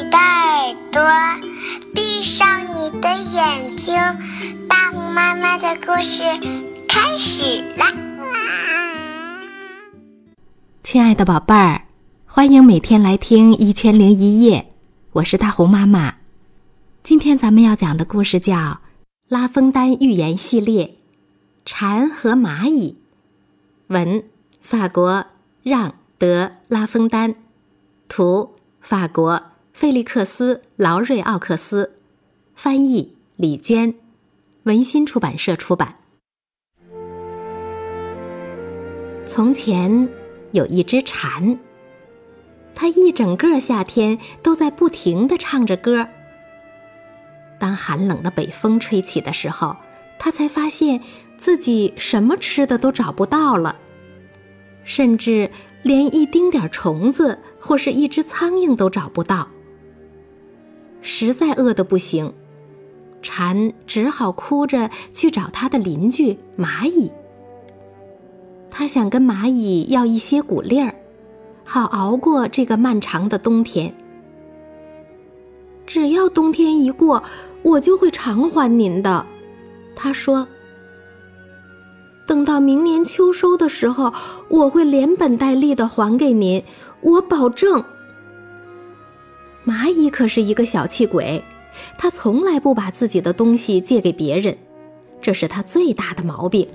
你的耳朵，闭上你的眼睛，大红妈妈的故事开始啦！亲爱的宝贝儿，欢迎每天来听《一千零一夜》，我是大红妈妈。今天咱们要讲的故事叫《拉封丹寓言系列》，蝉和蚂蚁。文：法国让·德·拉封丹，图：法国费利克斯·劳瑞奥克斯，翻译：李娟，文心出版社出版。从前有一只蝉，它一整个夏天都在不停的唱着歌。当寒冷的北风吹起的时候，它才发现自己什么吃的都找不到了。甚至连一丁点虫子或是一只苍蝇都找不到，实在饿得不行，蝉只好哭着去找他的邻居蚂蚁。他想跟蚂蚁要一些谷粒儿，好熬过这个漫长的冬天。只要冬天一过，我就会偿还您的，他说。等到明年秋收的时候，我会连本带利的还给您，我保证。蚂蚁可是一个小气鬼，他从来不把自己的东西借给别人，这是他最大的毛病。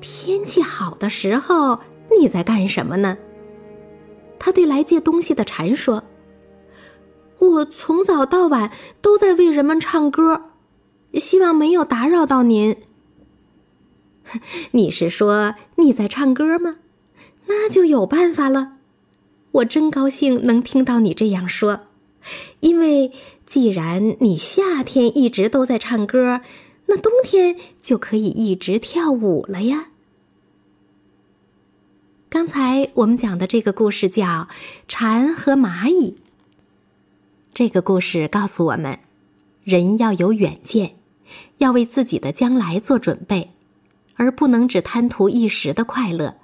天气好的时候，你在干什么呢？他对来借东西的蝉说：“我从早到晚都在为人们唱歌，希望没有打扰到您。”你是说你在唱歌吗？那就有办法了。我真高兴能听到你这样说，因为既然你夏天一直都在唱歌，那冬天就可以一直跳舞了呀。刚才我们讲的这个故事叫《蝉和蚂蚁》。这个故事告诉我们，人要有远见，要为自己的将来做准备。而不能只贪图一时的快乐，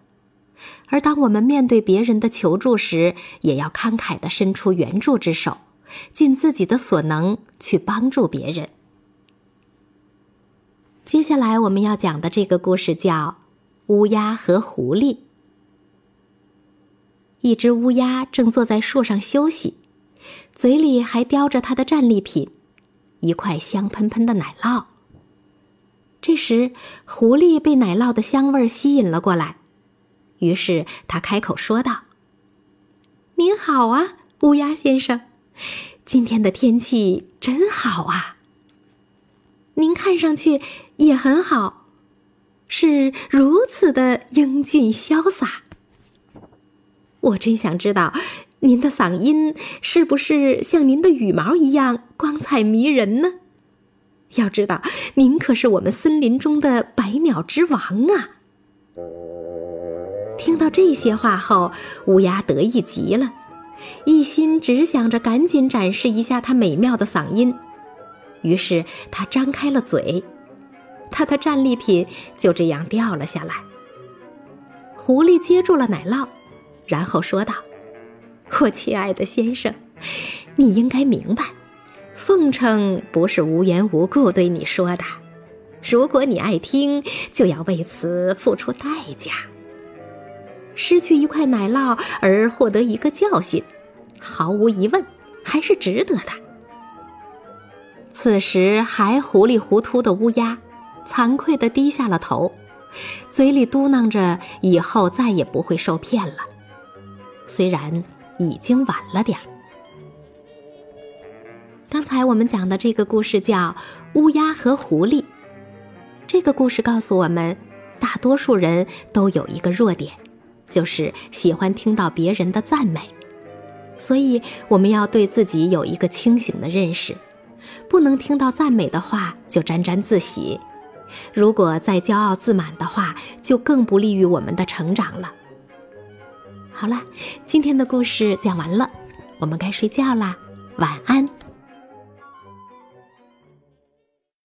而当我们面对别人的求助时，也要慷慨地伸出援助之手，尽自己的所能去帮助别人。接下来我们要讲的这个故事叫《乌鸦和狐狸》。一只乌鸦正坐在树上休息，嘴里还叼着它的战利品——一块香喷喷的奶酪。这时，狐狸被奶酪的香味吸引了过来，于是他开口说道：“您好啊，乌鸦先生，今天的天气真好啊。您看上去也很好，是如此的英俊潇洒。我真想知道，您的嗓音是不是像您的羽毛一样光彩迷人呢？”要知道，您可是我们森林中的百鸟之王啊！听到这些话后，乌鸦得意极了，一心只想着赶紧展示一下它美妙的嗓音。于是，它张开了嘴，它的战利品就这样掉了下来。狐狸接住了奶酪，然后说道：“我亲爱的先生，你应该明白。”奉承不是无缘无故对你说的，如果你爱听，就要为此付出代价。失去一块奶酪而获得一个教训，毫无疑问还是值得的。此时还糊里糊涂的乌鸦，惭愧地低下了头，嘴里嘟囔着以后再也不会受骗了。虽然已经晚了点儿。刚才我们讲的这个故事叫《乌鸦和狐狸》。这个故事告诉我们，大多数人都有一个弱点，就是喜欢听到别人的赞美。所以，我们要对自己有一个清醒的认识，不能听到赞美的话就沾沾自喜。如果再骄傲自满的话，就更不利于我们的成长了。好了，今天的故事讲完了，我们该睡觉啦，晚安。